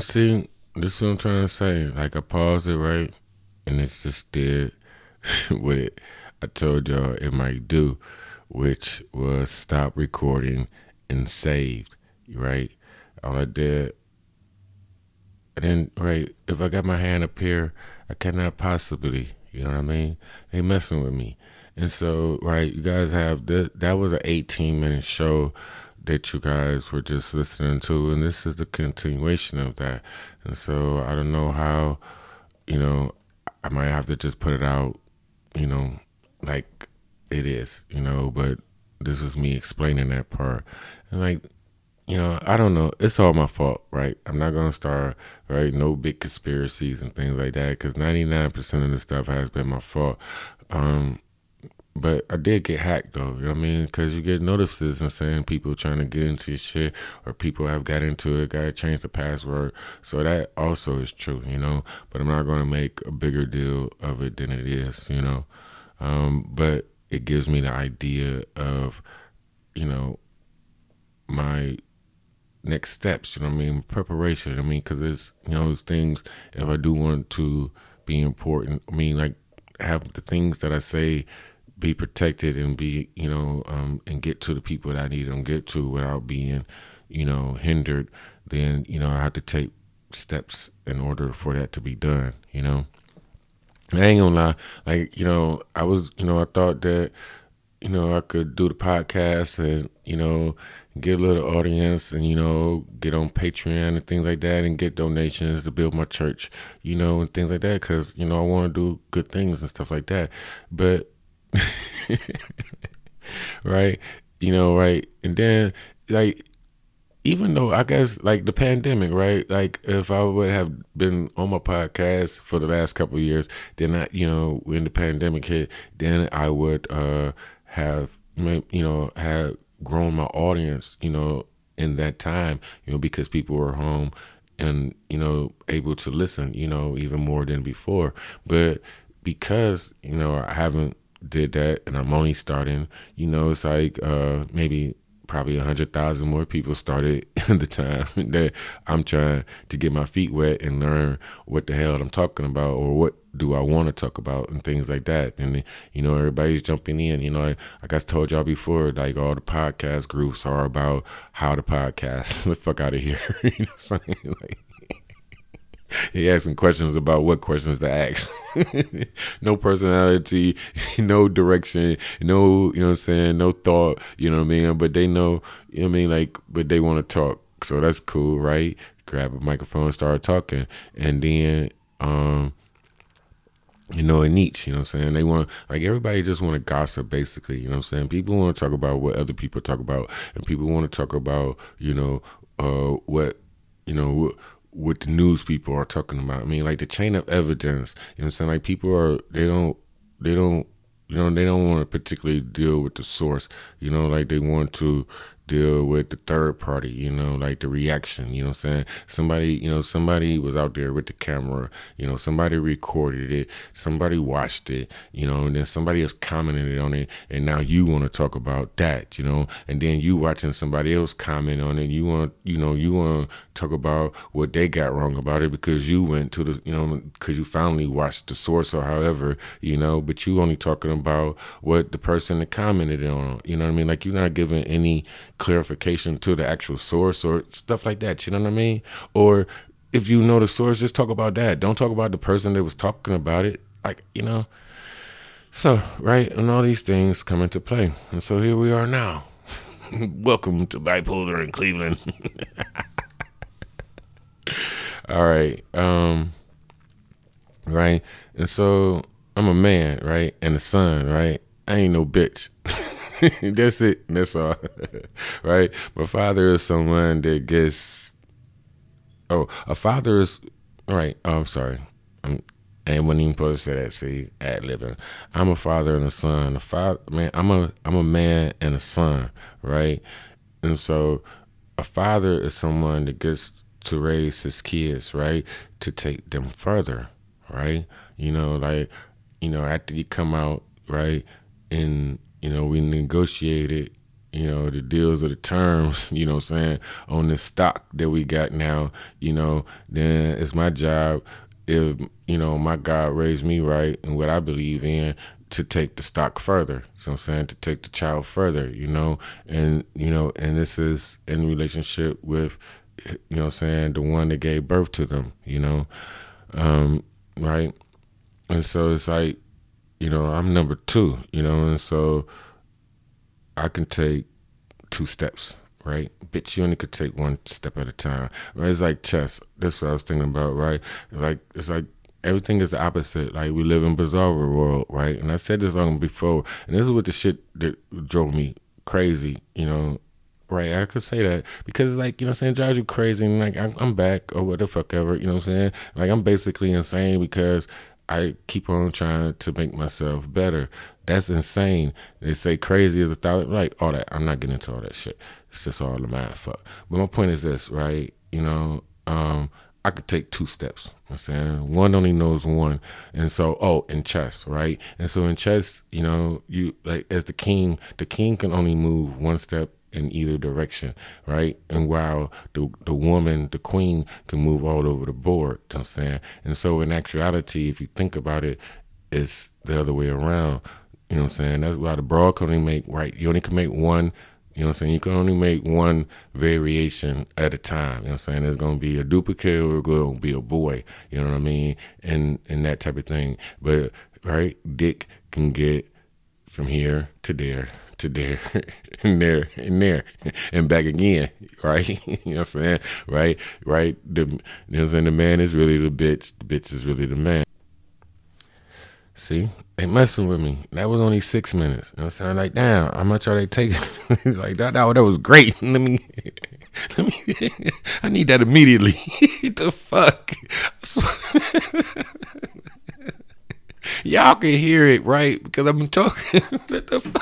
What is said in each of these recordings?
See, this is what I'm trying to say. Like I paused it right, and it's just did what it I told y'all it might do, which was stop recording and saved. Right, all I did. And then right, if I got my hand up here, I cannot possibly. You know what I mean? They messing with me. And so, right, you guys have that. That was an 18 minute show that you guys were just listening to, and this is the continuation of that. And so I don't know how, you know, I might have to just put it out, you know, like it is, you know, but this was me explaining that part. And like, you know, I don't know. It's all my fault, right? I'm not going to start, right? No big conspiracies and things like that because 99% of the stuff has been my fault. Um, but I did get hacked though, you know what I mean? Because you get notices and saying people trying to get into your shit or people have got into it, got to change the password. So that also is true, you know? But I'm not going to make a bigger deal of it than it is, you know? Um, but it gives me the idea of, you know, my next steps, you know what I mean? Preparation, I mean, because it's, you know, it's things, if I do want to be important, I mean, like, have the things that I say be protected and be, you know, um, and get to the people that I need them get to without being, you know, hindered, then, you know, I have to take steps in order for that to be done, you know. And I ain't gonna lie, like, you know, I was, you know, I thought that, you know, I could do the podcast and, you know, get a little audience and, you know, get on Patreon and things like that and get donations to build my church, you know, and things like that. Cause, you know, I want to do good things and stuff like that. But right? You know, right? And then like even though I guess like the pandemic, right? Like if I would have been on my podcast for the last couple years, then I, you know, when the pandemic hit, then I would uh have you know have grown my audience, you know, in that time, you know, because people were home and you know able to listen, you know, even more than before. But because you know I haven't did that and I'm only starting, you know, it's like uh, maybe probably a hundred thousand more people started in the time that I'm trying to get my feet wet and learn what the hell I'm talking about or what do I want to talk about and things like that. And you know, everybody's jumping in. You know, like I guess told y'all before, like all the podcast groups are about how to podcast. the fuck out of here. you know what I'm saying? Like, he asking questions about what questions to ask. no personality, no direction, no, you know what I'm saying, no thought, you know what I mean? But they know, you know what I mean, like, but they want to talk. So that's cool, right? Grab a microphone, start talking. And then, um, you know, a niche, you know what I'm saying? They want, like, everybody just want to gossip, basically, you know what I'm saying? People want to talk about what other people talk about, and people want to talk about, you know, uh, what, you know, what the news people are talking about. I mean, like the chain of evidence. You know, I'm saying like people are they don't they don't you know they don't want to particularly deal with the source. You know, like they want to deal with the third party, you know, like the reaction, you know what I'm saying? Somebody, you know, somebody was out there with the camera, you know, somebody recorded it, somebody watched it, you know, and then somebody else commented on it, and now you want to talk about that, you know, and then you watching somebody else comment on it, you want, you know, you want to talk about what they got wrong about it because you went to the, you know, because you finally watched the source or however, you know, but you only talking about what the person that commented on, you know what I mean? Like you're not giving any clarification to the actual source or stuff like that. You know what I mean? Or if you know the source, just talk about that. Don't talk about the person that was talking about it. Like, you know. So, right, and all these things come into play. And so here we are now. Welcome to Bipolar in Cleveland. all right. Um right? And so I'm a man, right? And a son, right? I ain't no bitch. that's it. That's all. right? My father is someone that gets. Oh, a father is. Right. Oh, I'm sorry. I'm, I ain't even supposed to say that. See, ad living. I'm a father and a son. A father, man. I'm a I'm a man and a son. Right. And so, a father is someone that gets to raise his kids. Right. To take them further. Right. You know, like you know, after you come out. Right. And you know, we negotiated, you know, the deals or the terms, you know I'm saying, on the stock that we got now, you know, then it's my job if, you know, my God raised me right and what I believe in to take the stock further. So I'm saying to take the child further, you know, and you know, and this is in relationship with, you know, I'm saying the one that gave birth to them, you know, um, right, and so it's like, you know, I'm number two, you know, and so I can take two steps, right? Bitch, you only could take one step at a time. Right? It's like chess. That's what I was thinking about, right? Like it's like everything is the opposite. Like we live in bizarre world, right? And I said this on before, and this is what the shit that drove me crazy, you know. Right, I could say that because, like, you know, I'm saying drives you crazy, and like I'm, I'm back or what the fuck ever, you know what I'm saying? Like I'm basically insane because I keep on trying to make myself better. That's insane. They say crazy is a thousand, like all that. I'm not getting into all that shit. It's just all the math fuck. But my point is this, right? You know, um, I could take two steps. I'm saying one only knows one, and so oh, in chess, right? And so in chess, you know, you like as the king, the king can only move one step in either direction, right? And while the the woman, the queen, can move all over the board. You know I'm saying, and so in actuality, if you think about it, it's the other way around. You know what I'm saying? That's why the broad can only make right. You only can make one you know what I'm saying? You can only make one variation at a time. You know what I'm saying? There's gonna be a duplicate or gonna be a boy. You know what I mean? And and that type of thing. But right, Dick can get from here to there to there and there and there and back again. Right? you know what I'm saying? Right? Right? The you know what I'm saying? The man is really the bitch. The bitch is really the man. See, they messing with me. That was only six minutes. You know I'm saying? Like, damn, how much are they taking? Like, that, that, that was great. Let me, let me, I need that immediately. the fuck? Y'all can hear it, right? Because I'm talking. the?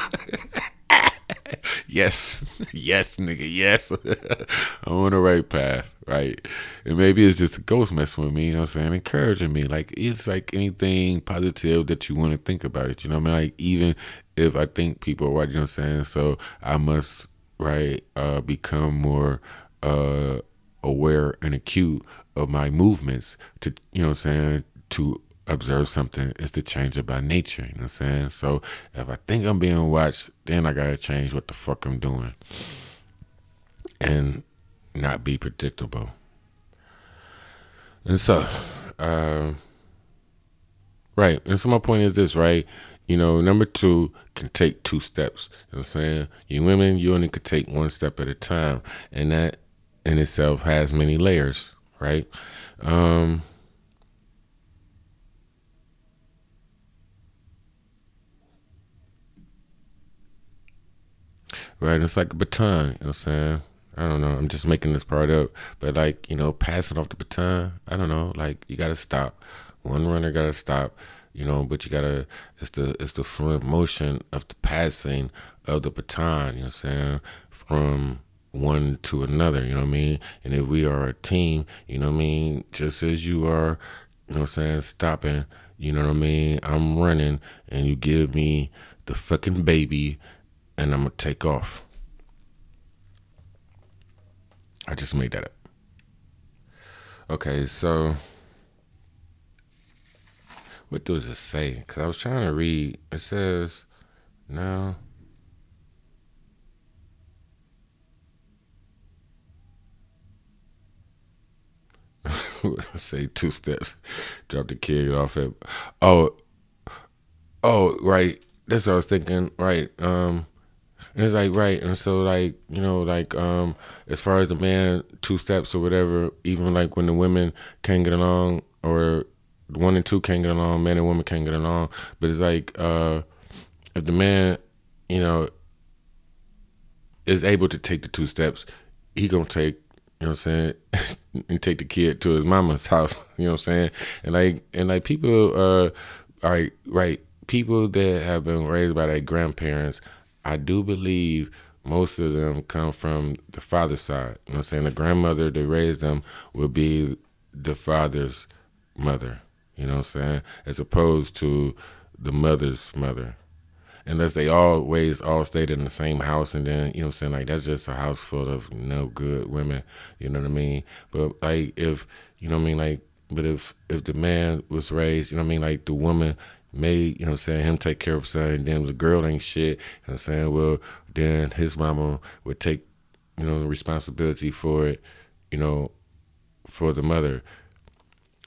Yes, yes, nigga, yes. I'm on the right path, right? And maybe it's just a ghost messing with me, you know what I'm saying? Encouraging me. Like, it's like anything positive that you want to think about it, you know what I mean? Like, even if I think people are watching, you know what I'm saying? So I must, right, uh, become more uh, aware and acute of my movements to, you know what I'm saying? To observe something is to change it by nature. You know what I'm saying? So if I think I'm being watched, then I gotta change what the fuck I'm doing. And not be predictable. And so, uh, right. And so my point is this, right? You know, number two can take two steps. You know what I'm saying? You women, you only could take one step at a time. And that in itself has many layers, right? Um, Right, it's like a baton, you know what I'm saying? I don't know. I'm just making this part up. But like, you know, passing off the baton, I don't know, like you gotta stop. One runner gotta stop, you know, but you gotta it's the it's the fluent motion of the passing of the baton, you know what I'm saying? From one to another, you know what I mean? And if we are a team, you know what I mean, just as you are, you know what I'm saying, stopping, you know what I mean, I'm running and you give me the fucking baby and I'm gonna take off. I just made that up. Okay, so what does it say? Because I was trying to read. It says, no. say two steps. Drop the kid off at. Oh, oh, right. That's what I was thinking. Right. Um, and it's like right, and so like you know, like um, as far as the man two steps or whatever, even like when the women can't get along or one and two can't get along, man and woman can't get along. But it's like uh, if the man, you know, is able to take the two steps, he gonna take, you know what I'm saying, and take the kid to his mama's house. You know what I'm saying? And like and like people uh right right people that have been raised by their grandparents I do believe most of them come from the father's side. You know what I'm saying? The grandmother that raised them will be the father's mother, you know what I'm saying? As opposed to the mother's mother. unless they always all stayed in the same house and then you know what I'm saying like that's just a house full of no good women you know what I mean but like if you know what I mean like but if if the man was raised you know what I mean like the woman made you know saying him take care of son then the girl ain't shit I'm saying well then his mama would take you know the responsibility for it you know for the mother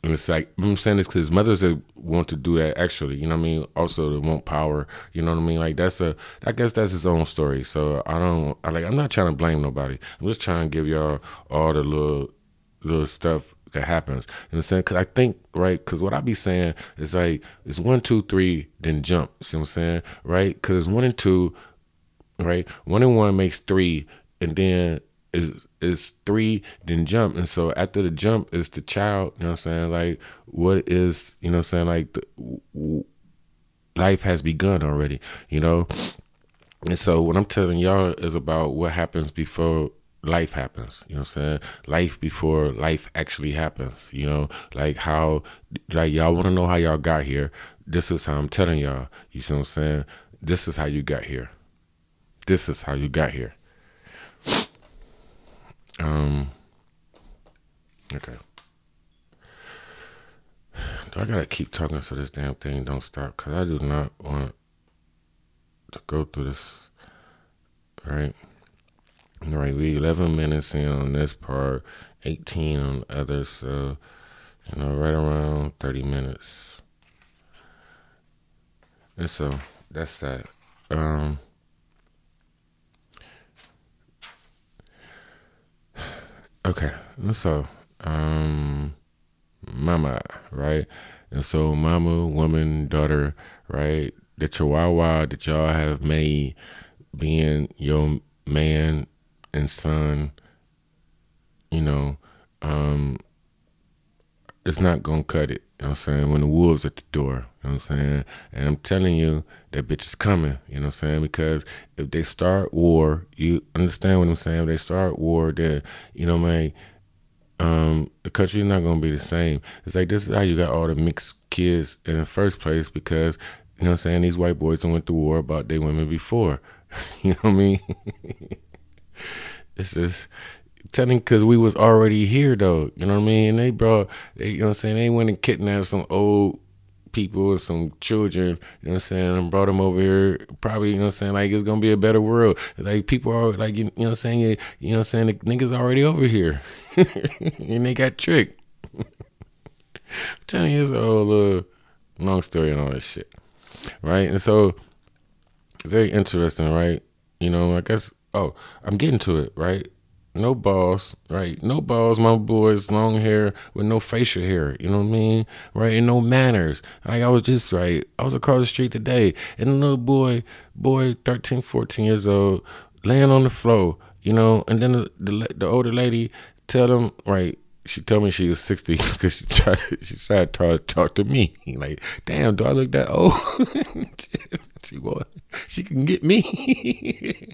and it's like I'm saying this because mothers that want to do that actually, you know what I mean. Also, they want power, you know what I mean. Like that's a, I guess that's his own story. So I don't, I like, I'm not trying to blame nobody. I'm just trying to give y'all all the little, little stuff that happens. In the sense, because I think right, because what I be saying is like it's one, two, three, then jump. See what I'm saying, right? Because one and two, right? One and one makes three, and then is three, then jump. And so after the jump is the child, you know what I'm saying? Like, what is, you know what I'm saying? Like, the, w- life has begun already, you know? And so what I'm telling y'all is about what happens before life happens. You know what I'm saying? Life before life actually happens. You know, like how like y'all wanna know how y'all got here. This is how I'm telling y'all. You see what I'm saying? This is how you got here. This is how you got here. Um. Okay. Do I gotta keep talking so this damn thing don't stop? Cause I do not want to go through this. All right. Right, we eleven minutes in on this part, eighteen on the other. So you know, right around thirty minutes. And so that's that. Um. Okay, so um, mama, right? And so mama, woman, daughter, right? The chihuahua that y'all have made being your man and son, you know, um, it's not gonna cut it. You know what I'm saying? When the wolves at the door, you know what I'm saying? And I'm telling you, that bitch is coming, you know what I'm saying? Because if they start war, you understand what I'm saying? If they start war, then, you know, man, um, the country's not gonna be the same. It's like this is how you got all the mixed kids in the first place because, you know what I'm saying, these white boys went to war about their women before. you know what I mean? it's just telling because we was already here though. You know what I mean? They brought, they, you know what I'm saying? They went and kidnapped some old people and some children, you know what I'm saying, and brought them over here. Probably, you know what I'm saying, like it's gonna be a better world. Like people are like, you, know what I'm saying, you, you know what I'm saying, the niggas already over here. and they got tricked. I'm telling you, it's a whole uh, long story and all that shit. Right? And so very interesting, right? You know, I guess oh, I'm getting to it, right? no balls, right? No balls, my boys, long hair with no facial hair, you know what I mean? Right? And no manners. Like I was just right. I was across the street today and a little boy, boy, 13, 14 years old, laying on the floor, you know, and then the, the, the older lady tell him, right, she told me she was 60 because she tried she tried to talk to me like damn do i look that old she was she can get me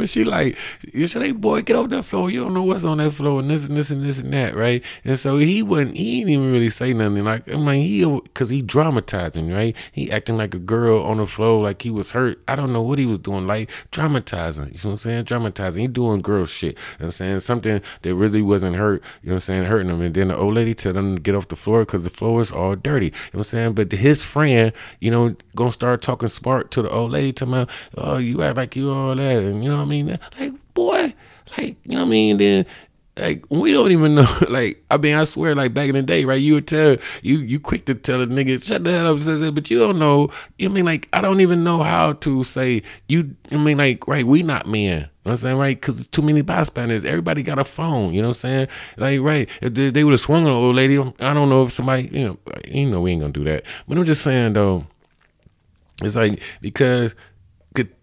but she like, you said, hey boy, get off that floor. You don't know what's on that floor and this and this and this and that, right? And so he wouldn't, he didn't even really say nothing. Like, I mean, he, cause he dramatizing, right? He acting like a girl on the floor, like he was hurt. I don't know what he was doing, like dramatizing. You know what I'm saying? Dramatizing. He doing girl shit. You know what I'm saying? Something that really wasn't hurt, you know what I'm saying? Hurting him. And then the old lady tell him to get off the floor because the floor is all dirty. You know what I'm saying? But his friend, you know, gonna start talking smart to the old lady, to me, oh, you act like you all that, and you know what I mean? Like, boy, like, you know what I mean? Then like we don't even know. Like I mean, I swear, like back in the day, right? You would tell you you quick to tell a nigga shut the hell up, but you don't know. You know I mean like I don't even know how to say you. I mean like right, we not men. You know what I'm saying right because too many bystanders. Everybody got a phone. You know what I'm saying? Like right, if they, they would have swung on an old lady. I don't know if somebody you know you know we ain't gonna do that. But I'm just saying though, it's like because.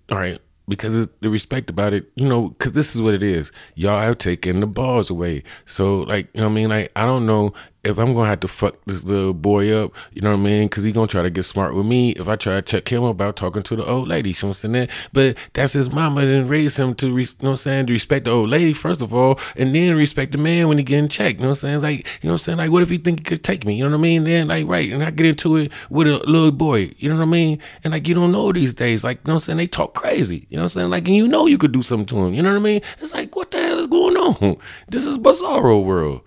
All right, because the respect about it, you know, because this is what it is. Y'all have taken the balls away. So, like, you know I mean? Like, I don't know if I'm gonna have to fuck this little boy up, you know what I mean? Because he gonna try to get smart with me if I try to check him about talking to the old lady. You know what I'm saying? But that's his mama didn't raise him to, you know what I'm saying, to respect the old lady first of all, and then respect the man when he getting checked. You know what I'm saying? Like, you know what I'm saying? Like, what if he think he could take me? You know what I mean? Then like, right, and I get into it with a little boy. You know what I mean? And like, you don't know these days. Like, you know what I'm saying? They talk crazy. You know what I'm saying? Like, and you know you could do something to him. You know what I mean? It's like, what the hell is going on? This is bizarro world.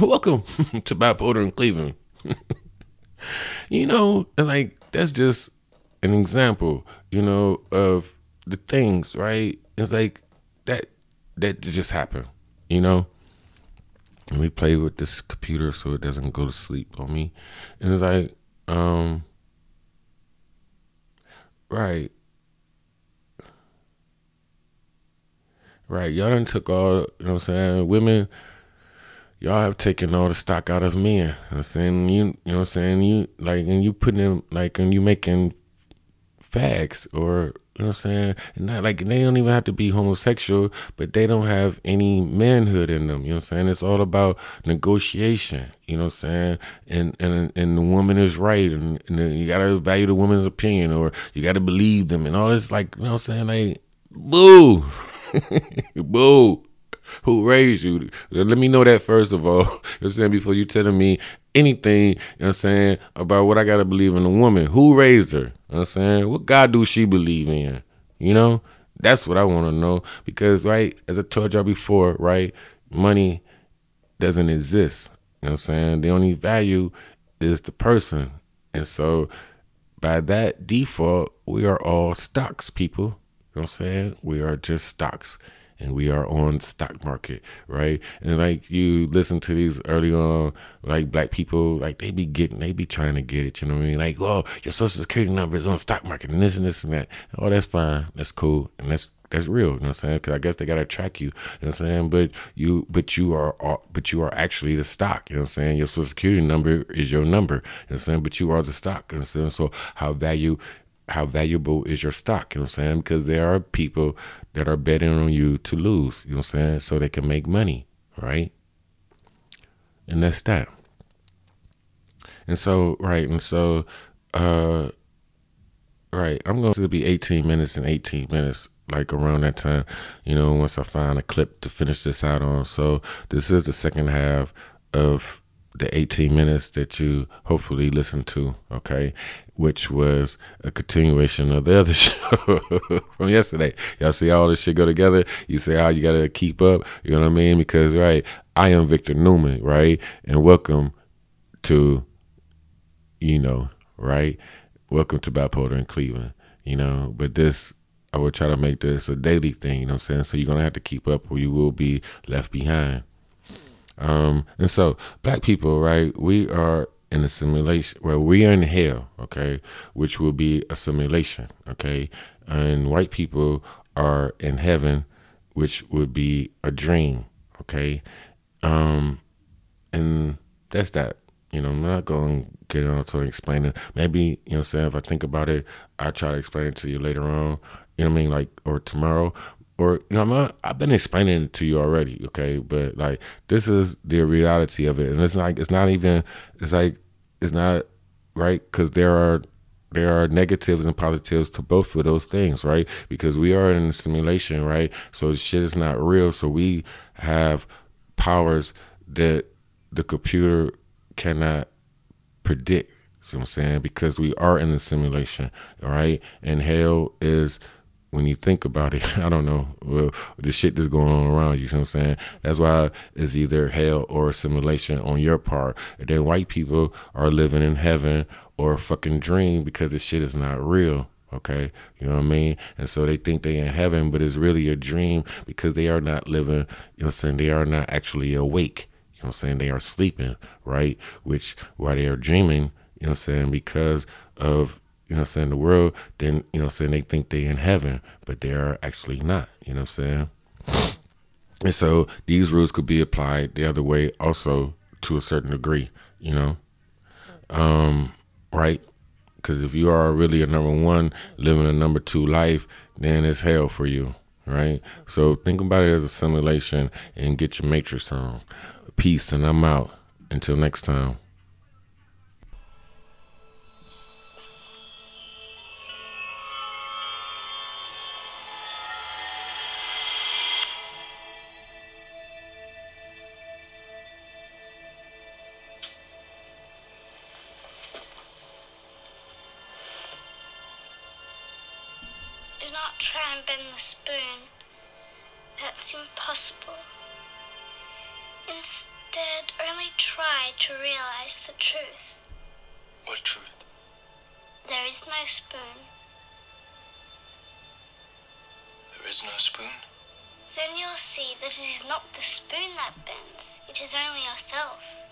Welcome to bipolar in Cleveland. you know, like that's just an example, you know, of the things, right? It's like that that just happened, you know. And we play with this computer so it doesn't go to sleep on me. And it's like, um right. Right. Y'all done took all, you know what I'm saying? Women y'all have taken all the stock out of know I'm saying you, you know I'm saying you like, and you putting them like, and you making fags or you know what I'm saying, and not like they don't even have to be homosexual, but they don't have any manhood in them. You know what I'm saying? It's all about negotiation. You know what I'm saying? And and and the woman is right, and, and you gotta value the woman's opinion, or you gotta believe them, and all this. Like you know what I'm saying? Like boo, boo who raised you. Let me know that first of all. You know I'm saying? Before you telling me anything, you know I'm saying, about what I gotta believe in a woman. Who raised her? You know what I'm saying? What God do she believe in? You know? That's what I wanna know. Because right, as I told y'all before, right, money doesn't exist. You know what I'm saying? The only value is the person. And so by that default, we are all stocks, people. You know what I'm saying? We are just stocks and we are on stock market, right? And like you listen to these early on, like black people, like they be getting, they be trying to get it. You know what I mean? Like, oh, your social security number is on stock market, and this and this and that. Oh, that's fine, that's cool, and that's that's real. You know what I'm saying? Because I guess they gotta track you. You know what I'm saying? But you, but you are, but you are actually the stock. You know what I'm saying? Your social security number is your number. You know what I'm saying? But you are the stock. You know what I'm saying? So how value how valuable is your stock? You know what I'm saying? Because there are people that are betting on you to lose, you know what I'm saying? So they can make money, right? And that's that. And so, right, and so, uh, right, I'm going to be 18 minutes and 18 minutes, like around that time, you know, once I find a clip to finish this out on. So this is the second half of the 18 minutes that you hopefully listened to, okay, which was a continuation of the other show from yesterday. Y'all see all this shit go together? You say how you got to keep up, you know what I mean? Because, right, I am Victor Newman, right? And welcome to, you know, right? Welcome to Bipolar in Cleveland, you know, but this, I will try to make this a daily thing, you know what I'm saying? So you're going to have to keep up or you will be left behind. Um, and so black people, right, we are in a simulation where well, we are in hell, okay, which will be a simulation, okay, and white people are in heaven, which would be a dream, okay, um, and that's that. You know, I'm not going to get into explaining. Maybe, you know, say if I think about it, I try to explain it to you later on. You know what I mean? Like, or tomorrow or you know, I'm not, I've been explaining it to you already, okay? But like, this is the reality of it, and it's like it's not even. It's like it's not right because there are there are negatives and positives to both of those things, right? Because we are in a simulation, right? So shit is not real. So we have powers that the computer cannot predict. See what I'm saying? Because we are in the simulation, all right? And hell is when you think about it, I don't know, well, the shit that's going on around you, you know what I'm saying? That's why it's either hell or assimilation on your part. And then white people are living in heaven or a fucking dream because the shit is not real. Okay, you know what I mean? And so they think they in heaven, but it's really a dream because they are not living, you know what I'm saying? They are not actually awake. You know what I'm saying? They are sleeping, right? Which why they are dreaming, you know what I'm saying, because of you know I'm saying, the world, then, you know I'm saying, they think they in heaven, but they are actually not, you know I'm saying? And so these rules could be applied the other way also to a certain degree, you know? Um, right? Because if you are really a number one living a number two life, then it's hell for you, right? So think about it as a simulation and get your matrix on. Peace, and I'm out. Until next time. Not try and bend the spoon. That's impossible. Instead, only try to realize the truth. What truth? There is no spoon. There is no spoon? Then you'll see that it is not the spoon that bends, it is only yourself.